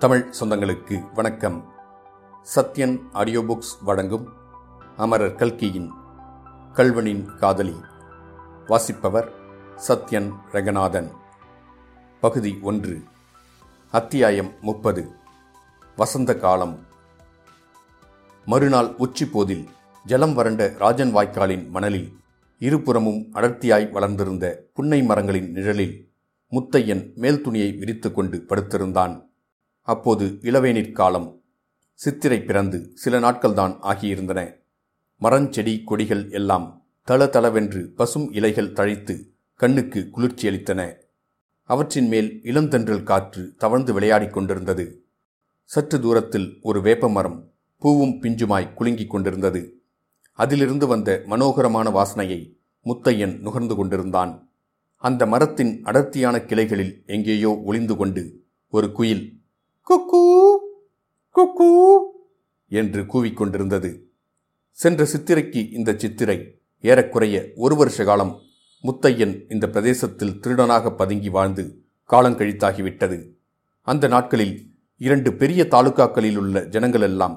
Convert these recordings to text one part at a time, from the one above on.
தமிழ் சொந்தங்களுக்கு வணக்கம். Sathyan audio books வழங்கும் அமரர் கல்கியின் கல்வனின் காதலி. வாசிப்பவர் சத்யன் ரங்கநாதன். பகுதி ஒன்று. அத்தியாயம் முப்பது. வசந்த காலம். மறுநாள் உச்சிப்போதில் ஜலம் வறண்ட ராஜன் வாய்க்காலின் மணலில் இருபுறமும் அடர்த்தியாய் வளர்ந்திருந்த புன்னை மரங்களின் நிழலில் முத்தையன் மேல் துணியை விரித்துக் கொண்டு படுத்திருந்தான். அப்போது இளவேநீர் காலம். சித்திரை பிறந்து சில நாட்கள்தான் ஆகியிருந்தன. மரஞ்செடி கொடிகள் எல்லாம் தள தளவென்று பசும் இலைகள் தழைத்து கண்ணுக்கு குளிர்ச்சியளித்தன அவற்றின் மேல் இளந்தென்றல் காற்று தவழ்ந்து விளையாடிக் கொண்டிருந்தது. சற்று தூரத்தில் ஒரு வேப்ப மரம் பூவும் பிஞ்சுமாய் குலுங்கிக் கொண்டிருந்தது. அதிலிருந்து வந்த மனோகரமான வாசனையை முத்தையன் நுகர்ந்து கொண்டிருந்தான். அந்த மரத்தின் அடர்த்தியான கிளைகளில் எங்கேயோ ஒளிந்து கொண்டு ஒரு குயில் குக்கூ குக்கூ என்று கூவிக்கொண்டிருந்தது. சென்ற சித்திரைக்கு இந்த சித்திரை ஏறக்குறைய ஒரு வருஷ காலம் முத்தையன் இந்த பிரதேசத்தில் திருடனாக பதுங்கி வாழ்ந்து காலங்கழித்தாகிவிட்டது அந்த நாட்களில் இரண்டு பெரிய தாலுகாக்களில் உள்ள ஜனங்களெல்லாம்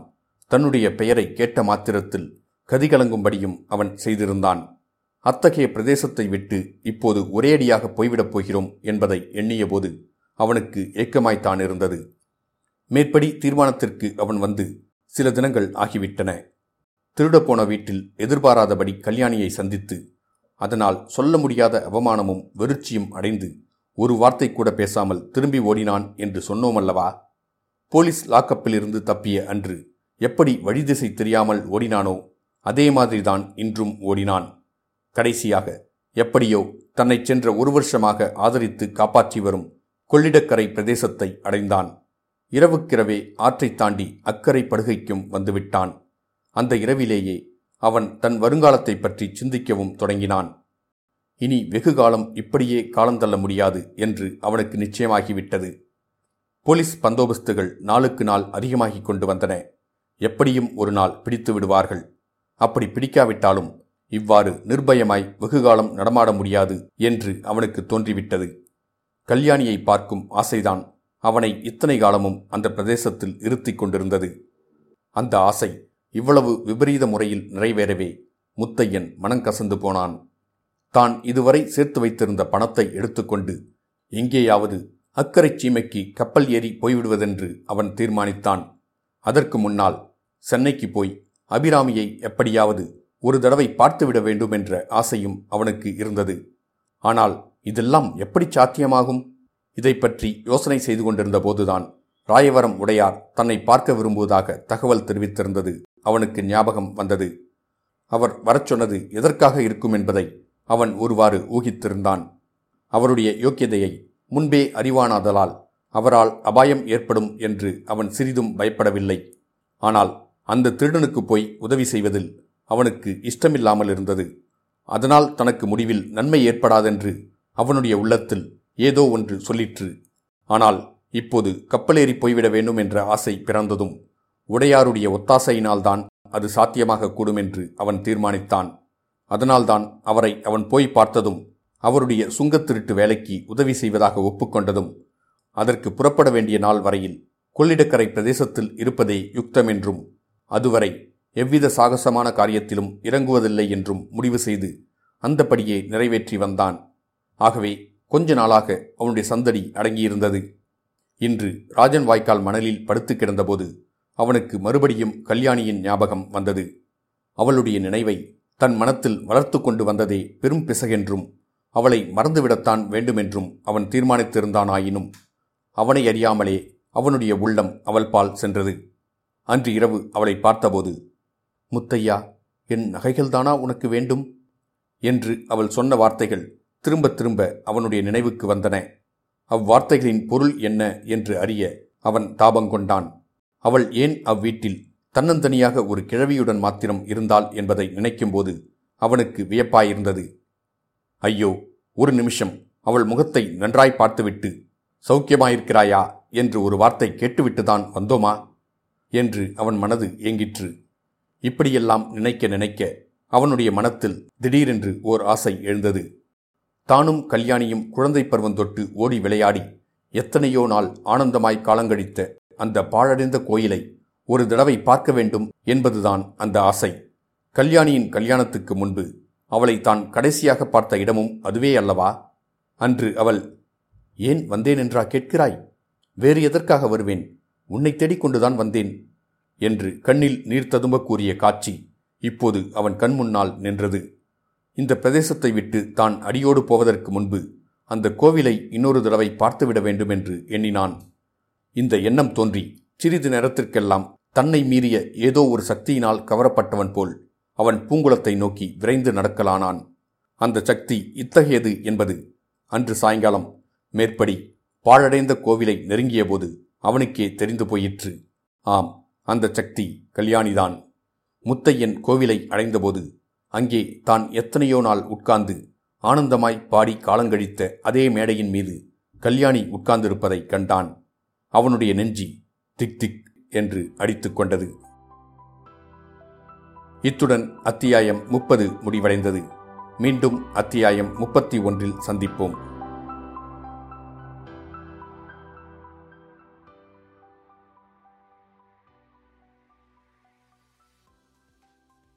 தன்னுடைய பெயரை கேட்ட மாத்திரத்தில் கதிகலங்கும்படியும் அவன் செய்திருந்தான். அத்தகைய பிரதேசத்தை விட்டு இப்போது ஒரேடியாக போய்விடப் போகிறோம் என்பதை எண்ணியபோது அவனுக்கு ஏக்கமாய்த்தான் இருந்தது மேற்படி தீர்மானத்திற்கு அவன் வந்து சில தினங்கள் ஆகிவிட்டன. திருடப்போன வீட்டில் எதிர்பாராதபடி கல்யாணியை சந்தித்து அதனால் சொல்ல முடியாத அவமானமும் வெறுச்சியும் அடைந்து ஒரு வார்த்தை கூட பேசாமல் திரும்பி ஓடினான் என்று சொன்னோமல்லவா? போலீஸ் லாக்கப்பிலிருந்து தப்பிய அன்று எப்படி வழிதிசை தெரியாமல் ஓடினானோ அதே மாதிரிதான் இன்றும் ஓடினான். கடைசியாக எப்படியோ தன்னை சென்ற ஒரு வருஷமாக ஆதரித்து காப்பாற்றி வரும் கொள்ளிடக்கரை பிரதேசத்தை அடைந்தான். இரவுக்கிரவே ஆற்றைத் தாண்டி அக்கறை படுகைக்கும் வந்துவிட்டான். அந்த இரவிலேயே அவன் தன் வருங்காலத்தை பற்றி சிந்திக்கவும் தொடங்கினான். இனி வெகு காலம் இப்படியே காலந்தள்ள முடியாது என்று அவனுக்கு நிச்சயமாகிவிட்டது. போலீஸ் பந்தோபஸ்துகள் நாளுக்கு நாள் அதிகமாகிக் கொண்டு வந்தன. எப்படியும் ஒரு நாள் பிடித்து விடுவார்கள். அப்படி பிடிக்காவிட்டாலும் இவ்வாறு நிர்பயமாய் வெகுகாலம் நடமாட முடியாது என்று அவனுக்கு தோன்றிவிட்டது. கல்யாணியை பார்க்கும் ஆசைதான் அவனை இத்தனை காலமும் அந்த பிரதேசத்தில் இருத்திக் கொண்டிருந்தது. அந்த ஆசை இவ்வளவு விபரீத முறையில் நிறைவேறவே முத்தையன் மனங்கசந்து போனான். தான் இதுவரை சேர்த்து வைத்திருந்த பணத்தை எடுத்துக்கொண்டு எங்கேயாவது அக்கறை சீமைக்கு கப்பல் ஏறி போய்விடுவதென்று அவன் தீர்மானித்தான். அதற்கு முன்னால் சென்னைக்கு போய் அபிராமியை எப்படியாவது ஒரு தடவை பார்த்துவிட வேண்டும் என்ற ஆசையும் அவனுக்கு இருந்தது. ஆனால் இதெல்லாம் எப்படி சாத்தியமாகும்? இதை பற்றி யோசனை செய்து கொண்டிருந்த போதுதான் ராயவரம் உடையார் தன்னை பார்க்க விரும்புவதாக தகவல் தெரிவித்திருந்தது. அவனுக்கு ஞாபகம் வந்தது. அவர் வரச் சொன்னது எதற்காக இருக்கும் என்பதை அவன் ஒருவாறு ஊகித்திருந்தான். அவருடைய யோக்கியதையை முன்பே அறிவானாதலால் அவரால் அபாயம் ஏற்படும் என்று அவன் சிறிதும் பயப்படவில்லை. ஆனால் அந்த திருடனுக்கு போய் உதவி செய்வதில் அவனுக்கு இஷ்டமில்லாமல் இருந்தது. அதனால் தனக்கு முடிவில் நன்மை ஏற்படாதென்று அவனுடைய உள்ளத்தில் ஏதோ ஒன்று சொல்லிற்று. ஆனால் இப்போது கப்பலேறி போய்விட வேண்டும் என்ற ஆசை பிறந்ததும் உடையாருடைய ஒத்தாசையினால்தான் அது சாத்தியமாக கூடும் என்று அவன் தீர்மானித்தான். அதனால்தான் அவரை அவன் போய் பார்த்ததும் அவருடைய சுங்கத்திருட்டு வேலைக்கு உதவி செய்வதாக ஒப்புக்கொண்டதும் அதற்கு புறப்பட வேண்டிய நாள் வரையில் கொள்ளிடக்கரை பிரதேசத்தில் இருப்பதே யுக்தம் என்றும் அதுவரை எவ்வித சாகசமான காரியத்திலும் இறங்குவதில்லை என்றும் முடிவு செய்து அந்தபடியே நிறைவேற்றி வந்தான். ஆகவே கொஞ்ச நாளாக அவனுடைய சந்தடி அடங்கியிருந்தது. இன்று ராஜன் வாய்க்கால் மணலில் படுத்து கிடந்தபோது அவனுக்கு மறுபடியும் கல்யாணியின் ஞாபகம் வந்தது. அவளுடைய நினைவை தன் மனத்தில் வளர்த்து கொண்டு வந்ததே பெரும் பிசகென்றும் அவளை மறந்துவிடத்தான் வேண்டுமென்றும் அவன் தீர்மானித்திருந்தானாயினும் அவனை அறியாமலே அவனுடைய உள்ளம் அவள் பால் சென்றது. அன்று இரவு அவளை பார்த்தபோது முத்தையா என் நகைகள்தானா உனக்கு வேண்டும்? என்று அவள் சொன்ன வார்த்தைகள் திரும்ப திரும்ப அவனுடைய நினைவுக்கு வந்தன. அவ்வார்த்தைகளின் பொருள் என்ன என்று அறிய அவன் தாபங்கொண்டான் அவள் ஏன் அவ்வீட்டில்? தன்னந்தனியாக ஒரு கிழவியுடன் மாத்திரம் இருந்தாள் என்பதை நினைக்கும்போது அவனுக்கு வியப்பாயிருந்தது. ஐயோ ஒரு நிமிஷம். அவள் முகத்தை நன்றாய் பார்த்துவிட்டு சௌக்கியமாயிருக்கிறாயா? என்று ஒரு வார்த்தை கேட்டுவிட்டுதான் வந்தோமா? என்று அவன் மனது ஏங்கிற்று. இப்படியெல்லாம் நினைக்க நினைக்க அவனுடைய மனத்தில் திடீரென்று ஓர் ஆசை எழுந்தது. தானும் கல்யாணியும் குழந்தை பருவம் தொட்டு ஓடி விளையாடி எத்தனையோ நாள் ஆனந்தமாய் காலங்கழித்த அந்த பாழடைந்த கோயிலை ஒரு தடவை பார்க்க வேண்டும் என்பதுதான் அந்த ஆசை. கல்யாணியின் கல்யாணத்துக்கு முன்பு அவளை தான் கடைசியாக பார்த்த இடமும் அதுவே அல்லவா? அன்று அவள் ஏன் வந்தேன் என்றா கேட்கிறாய்? வேறு எதற்காக வருவேன்? உன்னை தேடிக்கொண்டுதான் வந்தேன் என்று கண்ணில் நீர் ததும்ப கூறிய காட்சி இப்போது அவன் கண் முன்னால் நின்றது. இந்த பிரதேசத்தை விட்டு தான் அடியோடு போவதற்கு முன்பு அந்த கோவிலை இன்னொரு தடவை பார்த்துவிட வேண்டும் என்று எண்ணினான். இந்த எண்ணம் தோன்றி சிறிது நேரத்திற்கெல்லாம் தன்னை மீறிய ஏதோ ஒரு சக்தியினால் கவரப்பட்டவன் போல் அவன் பூங்குளத்தை நோக்கி விரைந்து நடக்கலானான். அந்த சக்தி இத்தகையது என்பது அன்று சாயங்காலம் மேற்படி பாழடைந்த கோவிலை நெருங்கியபோது அவனுக்கே தெரிந்து போயிற்று. ஆம் அந்த சக்தி கல்யாணிதான். முத்தையன் கோவிலை அடைந்தபோது அங்கே தான் எத்தனையோ நாள் உட்கார்ந்து ஆனந்தமாய் பாடி காலங்கழித்த அதே மேடையின் மீது கல்யாணி உட்கார்ந்திருப்பதை கண்டான். அவனுடைய நெஞ்சி திக் திக் என்று அடித்துக்கொண்டது இத்துடன் அத்தியாயம் முப்பது முடிவடைந்தது. மீண்டும் அத்தியாயம் முப்பத்தி ஒன்றில் சந்திப்போம்.